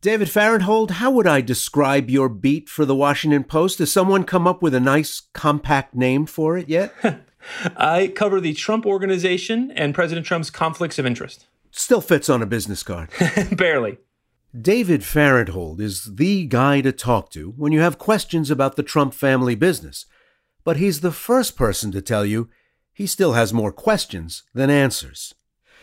David Fahrenthold, how would I describe your beat for the Washington Post? Has someone come up with a nice, compact name for it yet? I cover the Trump Organization and President Trump's conflicts of interest. Still fits on a business card. Barely. David Fahrenthold is the guy to talk to when you have questions about the Trump family business. But he's the first person to tell you he still has more questions than answers.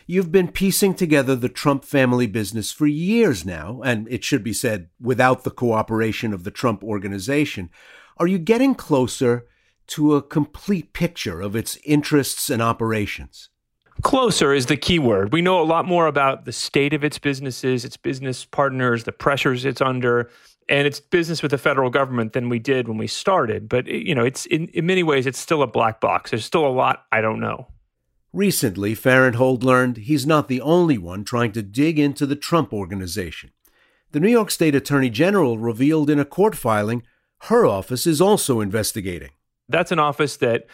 You've been piecing together the Trump family business for years now, and it should be said, without the cooperation of the Trump organization. Are you getting closer to a complete picture of its interests and operations? Closer is the key word. We know a lot more about the state of its businesses, its business partners, the pressures it's under, and its business with the federal government than we did when we started. But you know, it's in, in many ways it's still a black box. There's still a lot I don't know. Recently, Fahrenthold learned he's not the only one trying to dig into the Trump organization. The New York State Attorney General revealed in a court filing her office is also investigating. That's an office that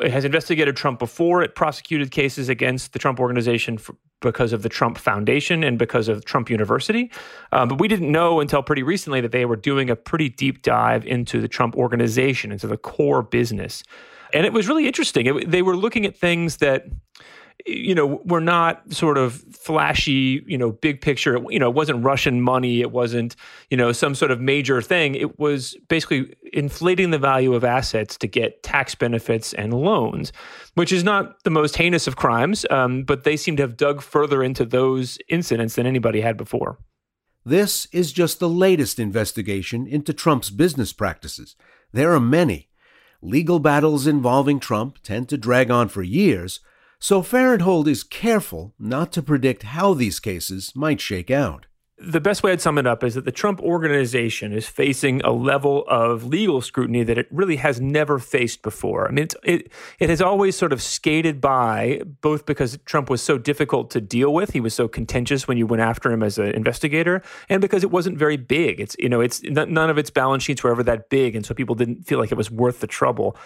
has investigated Trump before. It prosecuted cases against the Trump organization for, because of the Trump Foundation and because of Trump University. Um, but we didn't know until pretty recently that they were doing a pretty deep dive into the Trump organization, into the core business and it was really interesting. It, they were looking at things that you know were not sort of flashy you know big picture. You know it wasn't russian money. It wasn't you know some sort of major thing. It was basically inflating the value of assets to get tax benefits and loans which is not the most heinous of crimes um, but they seem to have dug further into those incidents than anybody had before. This is just the latest investigation into trump's business practices. There are many Legal battles involving Trump tend to drag on for years, so Fahrenthold is careful not to predict how these cases might shake out the best way I'd sum it up is that the Trump organization is facing a level of legal scrutiny that it really has never faced before. I mean, it it has always sort of skated by, both because Trump was so difficult to deal with, he was so contentious when you went after him as an investigator, and because it wasn't very big. It's you know, it's none of its balance sheets were ever that big, and so people didn't feel like it was worth the trouble.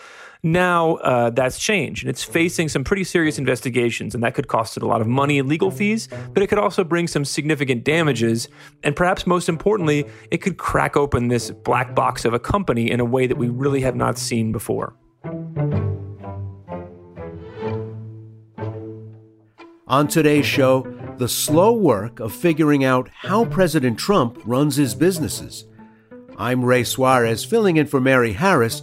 Now uh, that's changed, and it's facing some pretty serious investigations, and that could cost it a lot of money and legal fees, but it could also bring some significant damages. And perhaps most importantly, it could crack open this black box of a company in a way that we really have not seen before. On today's show, the slow work of figuring out how President Trump runs his businesses. I'm Ray Suarez, filling in for Mary Harris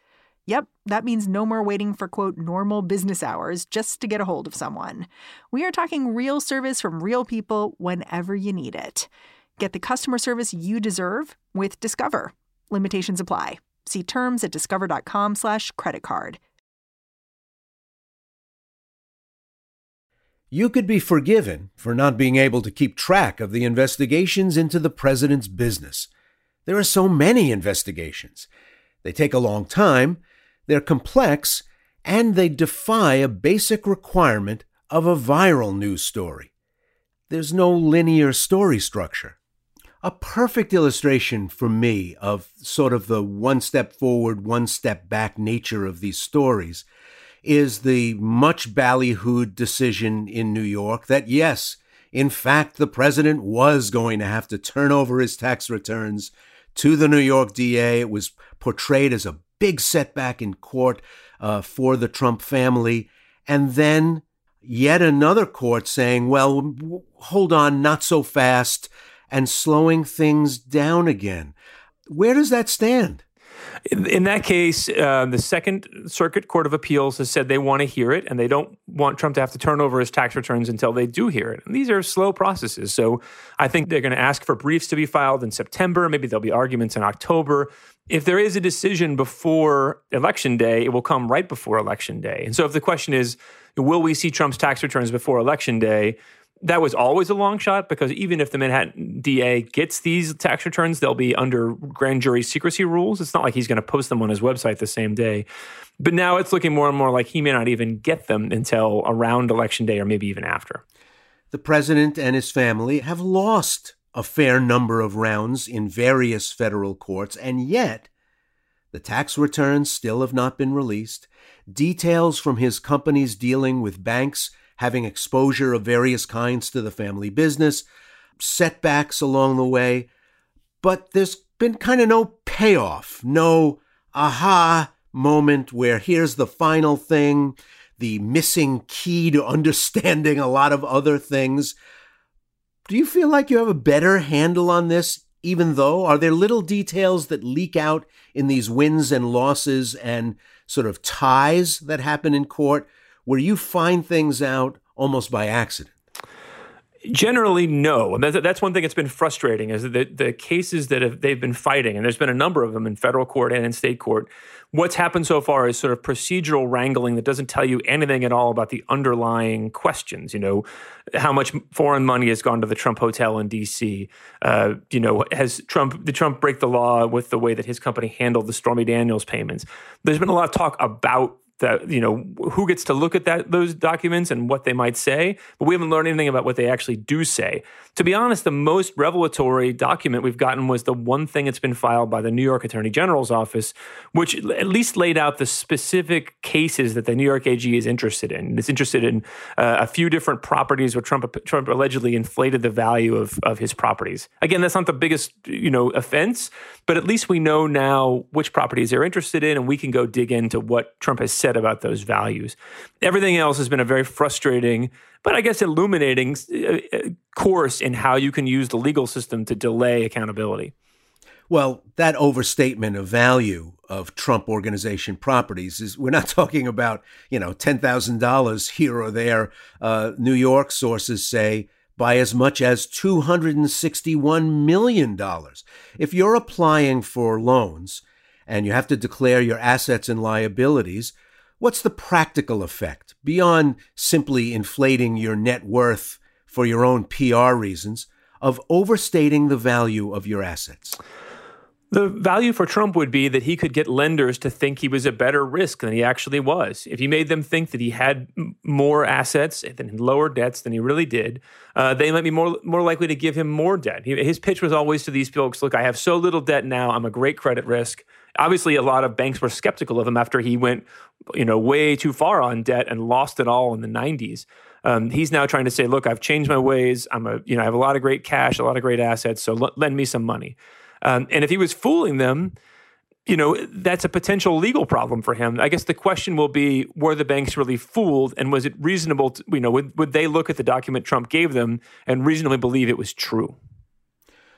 Yep, that means no more waiting for quote normal business hours just to get a hold of someone. We are talking real service from real people whenever you need it. Get the customer service you deserve with Discover. Limitations apply. See terms at discover.com/slash credit card. You could be forgiven for not being able to keep track of the investigations into the president's business. There are so many investigations. They take a long time they're complex, and they defy a basic requirement of a viral news story. There's no linear story structure. A perfect illustration for me of sort of the one step forward, one step back nature of these stories is the much ballyhooed decision in New York that, yes, in fact, the president was going to have to turn over his tax returns to the New York DA. It was portrayed as a big setback in court uh, for the Trump family. And then yet another court saying, well, hold on, not so fast. and slowing things down again. Where does that stand? In, that case, uh, the Second Circuit Court of Appeals has said they want to hear it and they don't want Trump to have to turn over his tax returns until they do hear it. And these are slow processes. So I think they're going to ask for briefs to be filed in September. Maybe there'll be arguments in October. If there is a decision before Election Day, it will come right before Election Day. And so if the question is, will we see Trump's tax returns before Election Day? that was always a long shot because even if the Manhattan DA gets these tax returns, they'll be under grand jury secrecy rules. It's not like he's going to post them on his website the same day. But now it's looking more and more like he may not even get them until around election day or maybe even after. The president and his family have lost a fair number of rounds in various federal courts, and yet the tax returns still have not been released. Details from his companies dealing with banks having exposure of various kinds to the family business, setbacks along the way, but there's been kind of no payoff, no aha moment where here's the final thing, the missing key to understanding a lot of other things. Do you feel like you have a better handle on this, even though? Are there little details that leak out in these wins and losses and sort of ties that happen in court where you find things out almost by accident? Generally, no. And that's one thing that's been frustrating is that the cases that have, they've been fighting, and there's been a number of them in federal court and in state court. What's happened so far is sort of procedural wrangling that doesn't tell you anything at all about the underlying questions. You know, how much foreign money has gone to the Trump Hotel in D.C. Uh, you know, has Trump did Trump break the law with the way that his company handled the Stormy Daniels payments? There's been a lot of talk about that you know who gets to look at that those documents and what they might say but we haven't learned anything about what they actually do say. To be honest the most revelatory document we've gotten was the one thing that's been filed by the new york attorney general's office which at least laid out the specific cases that the new york ag is interested in. It's interested in uh, a few different properties where trump trump allegedly inflated the value of, of his properties. Again that's not the biggest you know offense but at least we know now which properties they're interested in and we can go dig into what trump has said said about those values. Everything else has been a very frustrating, but I guess illuminating uh, uh, course in how you can use the legal system to delay accountability. Well, that overstatement of value of Trump organization properties is we're not talking about, you know, $10,000 here or there. Uh, New York sources say by as much as $261 million. If you're applying for loans and you have to declare your assets and liabilities, What's the practical effect beyond simply inflating your net worth for your own PR reasons of overstating the value of your assets? The value for Trump would be that he could get lenders to think he was a better risk than he actually was. If he made them think that he had more assets and lower debts than he really did, uh, they might be more more likely to give him more debt. He, his pitch was always to these folks: "Look, I have so little debt now. I'm a great credit risk. Obviously, a lot of banks were skeptical of him after he went, you know, way too far on debt and lost it all in the 90s. Um, he's now trying to say, look, I've changed my ways. I'm a, you know, I have a lot of great cash, a lot of great assets. So l- lend me some money. Um, and if he was fooling them, you know, that's a potential legal problem for him. I guess the question will be: Were the banks really fooled, and was it reasonable? To, you know, would, would they look at the document Trump gave them and reasonably believe it was true?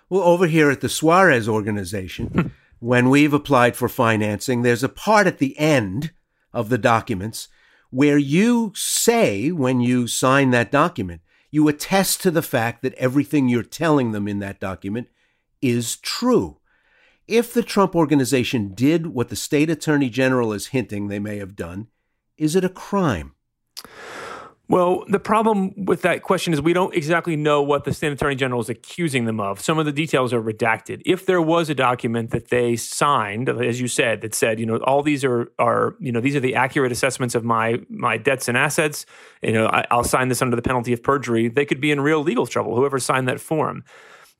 Well, over here at the Suarez organization, when we've applied for financing, there's a part at the end of the documents where you say, when you sign that document, you attest to the fact that everything you're telling them in that document is true. If the Trump organization did what the state attorney general is hinting they may have done, is it a crime? Well, the problem with that question is we don't exactly know what the state attorney general is accusing them of. Some of the details are redacted. If there was a document that they signed, as you said, that said, you know, all these are are you know these are the accurate assessments of my my debts and assets. You know, I, I'll sign this under the penalty of perjury. They could be in real legal trouble. Whoever signed that form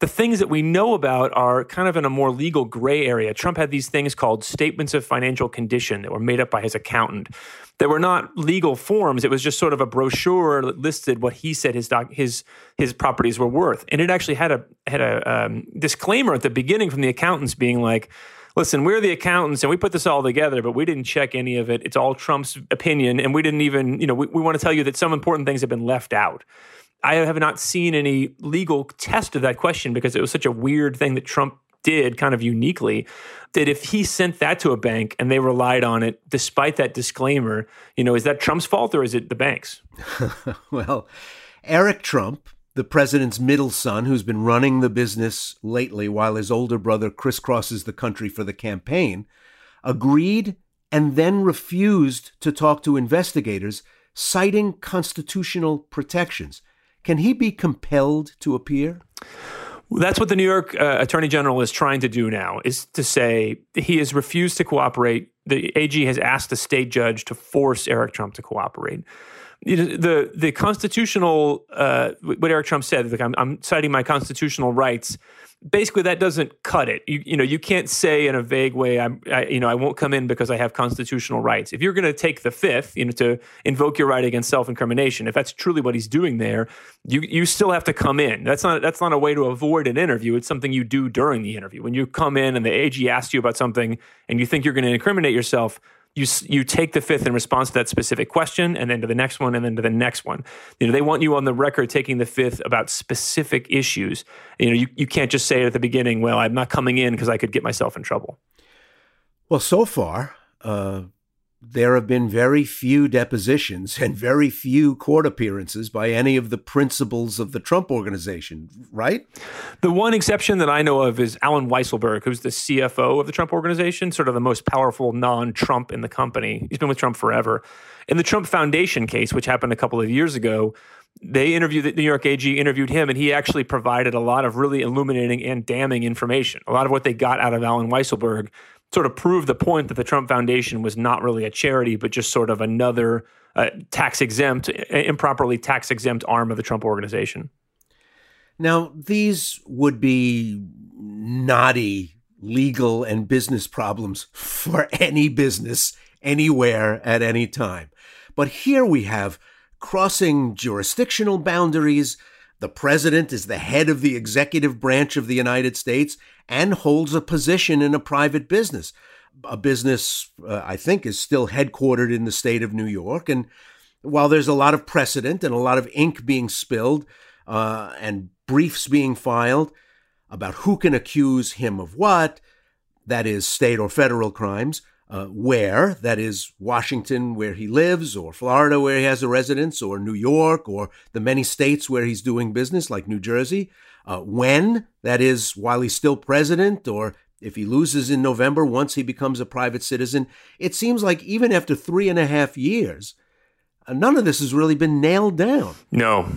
the things that we know about are kind of in a more legal gray area. Trump had these things called statements of financial condition that were made up by his accountant. That were not legal forms. It was just sort of a brochure that listed what he said his doc, his his properties were worth, and it actually had a had a um, disclaimer at the beginning from the accountants being like, listen, we're the accountants and we put this all together, but we didn't check any of it. It's all Trump's opinion. And we didn't even, you know, we, we want to tell you that some important things have been left out. I have not seen any legal test of that question because it was such a weird thing that Trump did kind of uniquely that if he sent that to a bank and they relied on it despite that disclaimer, you know, is that Trump's fault or is it the bank's? well, Eric Trump, the president's middle son, who's been running the business lately while his older brother crisscrosses the country for the campaign, agreed and then refused to talk to investigators, citing constitutional protections. Can he be compelled to appear? That's what the New York uh, Attorney General is trying to do now is to say he has refused to cooperate. The AG has asked the state judge to force Eric Trump to cooperate. The the constitutional uh, what Eric Trump said, like I'm, I'm citing my constitutional rights basically that doesn't cut it. You, you know, you can't say in a vague way, I'm, I, you know, I won't come in because I have constitutional rights. If you're going to take the fifth, you know, to invoke your right against self-incrimination, if that's truly what he's doing there, you you still have to come in. That's not that's not a way to avoid an interview. It's something you do during the interview. When you come in and the AG asks you about something and you think you're going to incriminate yourself, you you take the fifth in response to that specific question and then to the next one and then to the next one. You know they want you on the record taking the fifth about specific issues. You know you, you can't just say at the beginning well i'm not coming in because i could get myself in trouble. Well so far uh, there have been very few depositions and very few court appearances by any of the principals of the Trump organization, right? The one exception that I know of is Allen Weisselberg, who's the CFO of the Trump organization, sort of the most powerful non Trump in the company. He's been with Trump forever. In the Trump Foundation case, which happened a couple of years ago, they interviewed the New York AG interviewed him, and he actually provided a lot of really illuminating and damning information. A lot of what they got out of Allen Weisselberg sort of prove the point that the Trump Foundation was not really a charity, but just sort of another uh, tax exempt, improperly tax exempt arm of the Trump organization. Now, these would be knotty legal and business problems for any business anywhere at any time. But here we have crossing jurisdictional boundaries. The president is the head of the executive branch of the United States, and holds a position in a private business. A business, uh, I think, is still headquartered in the state of New York. And while there's a lot of precedent and a lot of ink being spilled uh, and briefs being filed about who can accuse him of what, that is, state or federal crimes, uh, where, that is, Washington, where he lives, or Florida, where he has a residence, or New York, or the many states where he's doing business, like New Jersey. Uh, when, that is, while he's still president, or if he loses in November once he becomes a private citizen. It seems like even after three and a half years, uh, none of this has really been nailed down. No.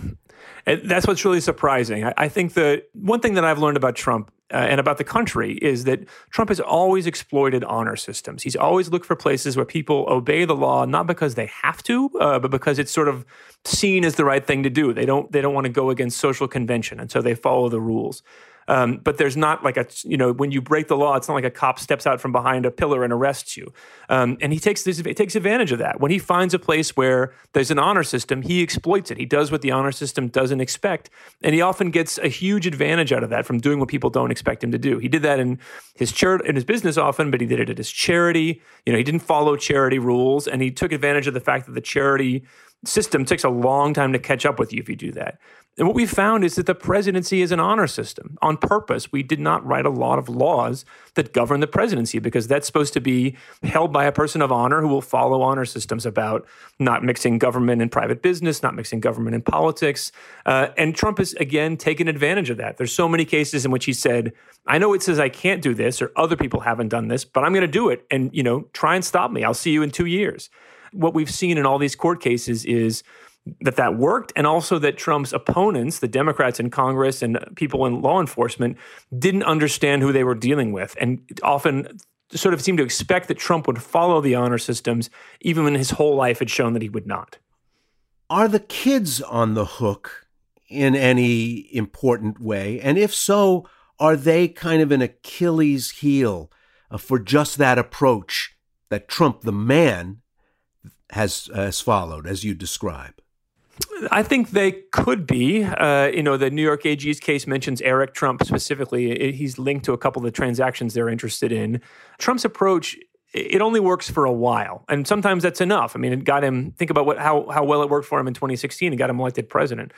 And that's what's really surprising. I, I think the one thing that I've learned about Trump uh, and about the country is that Trump has always exploited honor systems. He's always looked for places where people obey the law not because they have to, uh, but because it's sort of seen as the right thing to do. They don't they don't want to go against social convention, and so they follow the rules. Um, but there's not like a, you know, when you break the law, it's not like a cop steps out from behind a pillar and arrests you. Um, and he takes this, takes advantage of that. When he finds a place where there's an honor system, he exploits it. He does what the honor system doesn't expect. And he often gets a huge advantage out of that from doing what people don't expect him to do. He did that in his church, in his business often, but he did it at his charity. You know, he didn't follow charity rules and he took advantage of the fact that the charity system takes a long time to catch up with you if you do that. And what we found is that the presidency is an honor system. On purpose, we did not write a lot of laws that govern the presidency because that's supposed to be held by a person of honor who will follow honor systems about not mixing government and private business, not mixing government and politics. Uh, and Trump has again taken advantage of that. There's so many cases in which he said, "I know it says I can't do this, or other people haven't done this, but I'm going to do it, and you know, try and stop me. I'll see you in two years." What we've seen in all these court cases is that that worked and also that Trump's opponents, the Democrats in Congress and people in law enforcement, didn't understand who they were dealing with and often sort of seemed to expect that Trump would follow the honor systems even when his whole life had shown that he would not. Are the kids on the hook in any important way? And if so, are they kind of an Achilles heel uh, for just that approach that Trump, the man, has, has followed, as you describe? I think they could be. Uh, you know, the New York AG's case mentions Eric Trump specifically. He's linked to a couple of the transactions they're interested in. Trump's approach it only works for a while, and sometimes that's enough. I mean, it got him. Think about what how how well it worked for him in 2016. It got him elected president.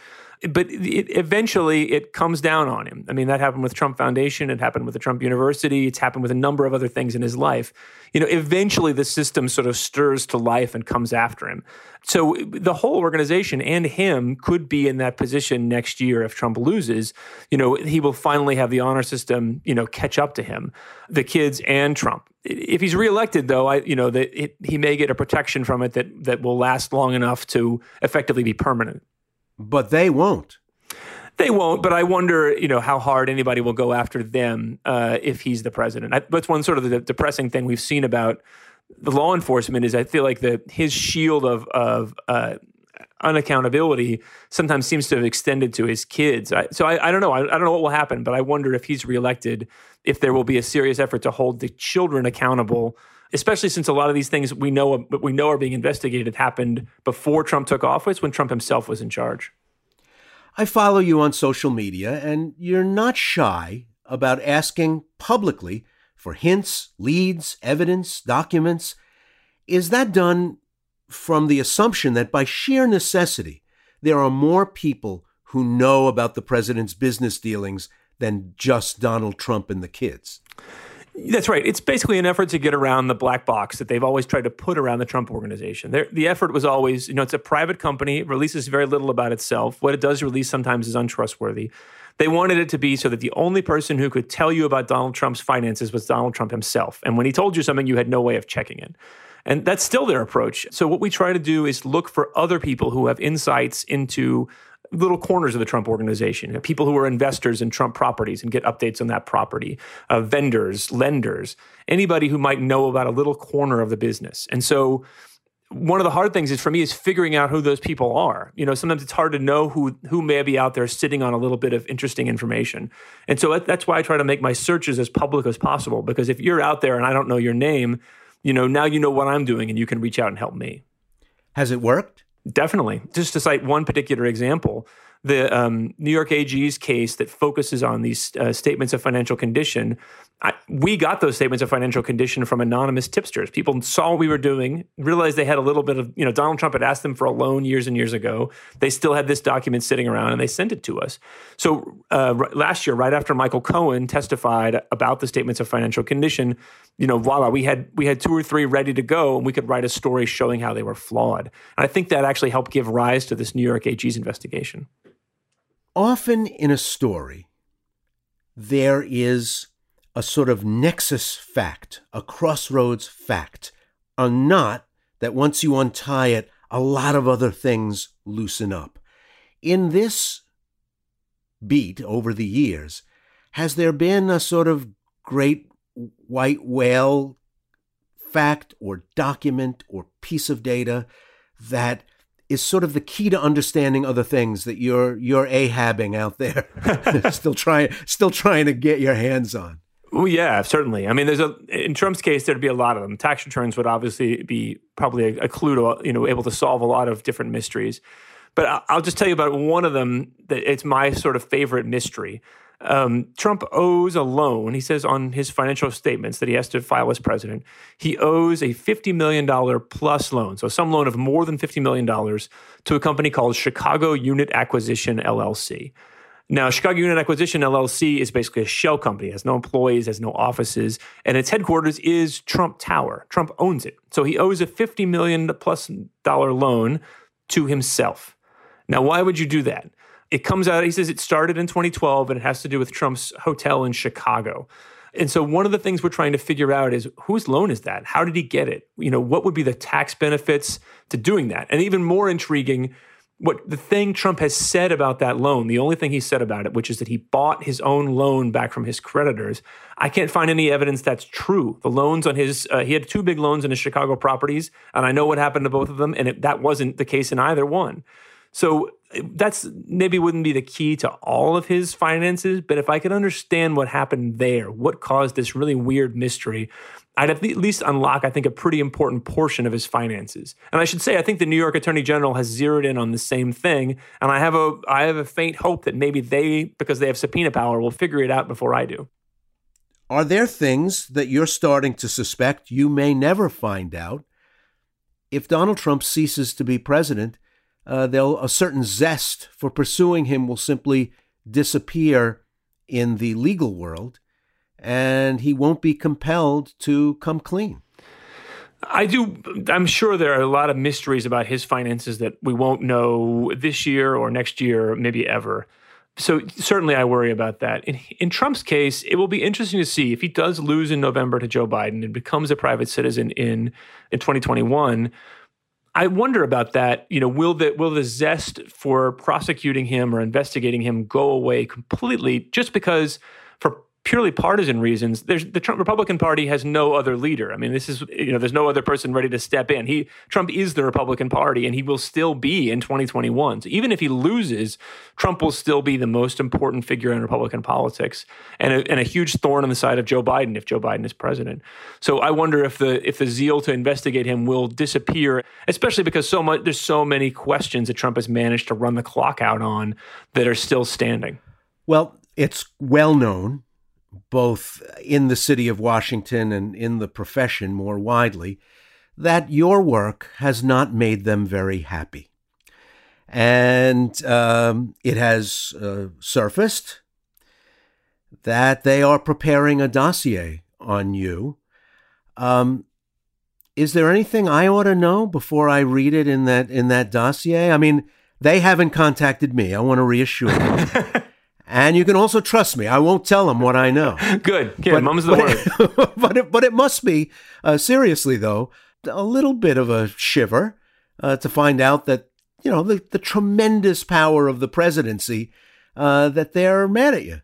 but it, eventually it comes down on him. I mean, that happened with Trump Foundation. It happened with the Trump University. It's happened with a number of other things in his life. You know, eventually the system sort of stirs to life and comes after him. So the whole organization and him could be in that position next year if Trump loses. You know, he will finally have the honor system, you know, catch up to him, the kids and Trump. If he's reelected, though, I you know that he may get a protection from it that that will last long enough to effectively be permanent. But they won't. They won't, but I wonder, you know, how hard anybody will go after them uh, if he's the president. I, that's one sort of the depressing thing we've seen about the law enforcement is I feel like the his shield of of uh, unaccountability sometimes seems to have extended to his kids. I, so I, I don't know. I, I, don't know what will happen, but I wonder if he's reelected, if there will be a serious effort to hold the children accountable. Especially since a lot of these things we know we know are being investigated happened before Trump took office, when Trump himself was in charge. I follow you on social media, and you're not shy about asking publicly for hints, leads, evidence, documents. Is that done from the assumption that by sheer necessity, there are more people who know about the president's business dealings than just Donald Trump and the kids? That's right. It's basically an effort to get around the black box that they've always tried to put around the Trump organization. They're, the effort was always, you know, it's a private company, releases very little about itself. What it does release sometimes is untrustworthy. They wanted it to be so that the only person who could tell you about Donald Trump's finances was Donald Trump himself. And when he told you something, you had no way of checking it. And that's still their approach. So, what we try to do is look for other people who have insights into little corners of the Trump organization, people who are investors in Trump properties and get updates on that property, uh, vendors, lenders, anybody who might know about a little corner of the business. And so one of the hard things is for me is figuring out who those people are. You know, sometimes it's hard to know who who may be out there sitting on a little bit of interesting information. And so that's why I try to make my searches as public as possible because if you're out there and I don't know your name, you know, now you know what I'm doing and you can reach out and help me. Has it worked? Definitely. Just to cite one particular example, the um, New York AG's case that focuses on these uh, statements of financial condition, I, we got those statements of financial condition from anonymous tipsters. People saw what we were doing, realized they had a little bit of, you know, Donald Trump had asked them for a loan years and years ago. They still had this document sitting around and they sent it to us. So uh, last year, right after Michael Cohen testified about the statements of financial condition, you know, voila, we had we had two or three ready to go, and we could write a story showing how they were flawed. And I think that actually helped give rise to this New York AG's investigation often in a story, there is a sort of nexus fact, a crossroads fact, a knot that once you untie it, a lot of other things loosen up. In this beat over the years, has there been a sort of great white whale fact or document or piece of data that is sort of the key to understanding other things that you're you're ahabbing out there, still trying still trying to get your hands on. Well, yeah, certainly. I mean, there's a in Trump's case, there'd be a lot of them. Tax returns would obviously be probably a, a clue to you know able to solve a lot of different mysteries. But I'll just tell you about one of them that it's my sort of favorite mystery. Um, Trump owes a loan. He says on his financial statements that he has to file as president, he owes a $50 million plus loan. So, some loan of more than $50 million to a company called Chicago Unit Acquisition LLC. Now, Chicago Unit Acquisition LLC is basically a shell company, has no employees, has no offices, and its headquarters is Trump Tower. Trump owns it. So he owes a $50 million plus dollar loan to himself. Now, why would you do that? It comes out, he says it started in 2012 and it has to do with Trump's hotel in Chicago. And so one of the things we're trying to figure out is whose loan is that? How did he get it? You know, what would be the tax benefits to doing that? And even more intriguing, what the thing Trump has said about that loan, the only thing he said about it, which is that he bought his own loan back from his creditors. I can't find any evidence that's true. The loans on his, uh, he had two big loans in his Chicago properties, and I know what happened to both of them, and it, that wasn't the case in either one. So that's maybe wouldn't be the key to all of his finances, but if I could understand what happened there, what caused this really weird mystery, I'd at least unlock, I think, a pretty important portion of his finances. And I should say, I think the New York Attorney General has zeroed in on the same thing, and I have a I have a faint hope that maybe they, because they have subpoena power, will figure it out before I do. Are there things that you're starting to suspect you may never find out? If Donald Trump ceases to be president, uh, they'll a certain zest for pursuing him will simply disappear in the legal world, and he won't be compelled to come clean. I do. I'm sure there are a lot of mysteries about his finances that we won't know this year or next year, maybe ever. So certainly, I worry about that. In, in Trump's case, it will be interesting to see if he does lose in November to Joe Biden and becomes a private citizen in in 2021. I wonder about that. You know, will the will the zest for prosecuting him or investigating him go away completely just because for purely partisan reasons, the Trump Republican Party has no other leader. I mean, this is you know, there's no other person ready to step in. He Trump is the Republican Party, and he will still be in 2021. So even if he loses, Trump will still be the most important figure in Republican politics, and a, and a huge thorn on the side of Joe Biden if Joe Biden is president. So I wonder if the if the zeal to investigate him will disappear, especially because so much there's so many questions that Trump has managed to run the clock out on that are still standing. Well, it's well known both in the city of Washington and in the profession more widely, that your work has not made them very happy. And um, it has uh, surfaced that they are preparing a dossier on you. Um, is there anything I ought to know before I read it in that in that dossier? I mean, they haven't contacted me. I want to reassure you. And you can also trust me. I won't tell them what I know. Good. Yeah, but, mum's the but, word. but, it, but it must be, uh, seriously though, a little bit of a shiver uh, to find out that, you know, the, the tremendous power of the presidency, uh, that they're mad at you.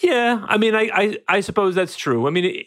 Yeah. I mean, I, I, I suppose that's true. I mean, it,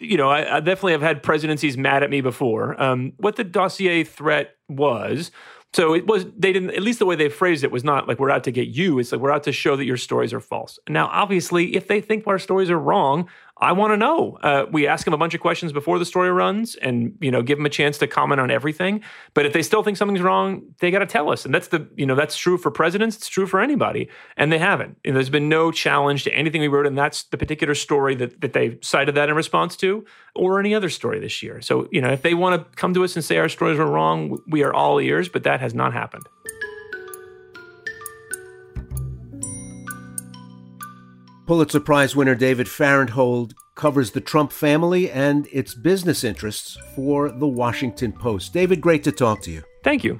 you know, I, I, definitely have had presidencies mad at me before. Um, what the dossier threat was so it was they didn't at least the way they phrased it was not like we're out to get you. It's like we're out to show that your stories are false. Now, obviously, if they think our stories are wrong, I want to know. Uh, we ask them a bunch of questions before the story runs, and you know, give them a chance to comment on everything. But if they still think something's wrong, they got to tell us. And that's the you know that's true for presidents. It's true for anybody, and they haven't. And there's been no challenge to anything we wrote, and that's the particular story that that they cited that in response to, or any other story this year. So you know, if they want to come to us and say our stories were wrong, we are all ears. But that has not happened. Pulitzer Prize winner David Fahrenthold covers the Trump family and its business interests for the Washington Post. David, great to talk to you. Thank you.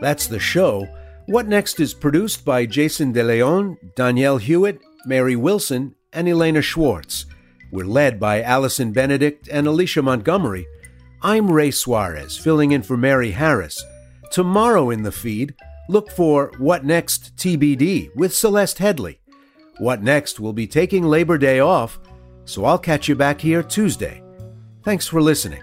That's the show. What Next is produced by Jason DeLeon, Danielle Hewitt, Mary Wilson, and Elena Schwartz. We're led by Alison Benedikt and Alicia Montgomery. I'm Ray Suarez, filling in for Mary Harris. Tomorrow in the feed, Look for What Next TBD with Celeste Headlee. What Next will be taking Labor Day off, so I'll catch you back here Tuesday. Thanks for listening.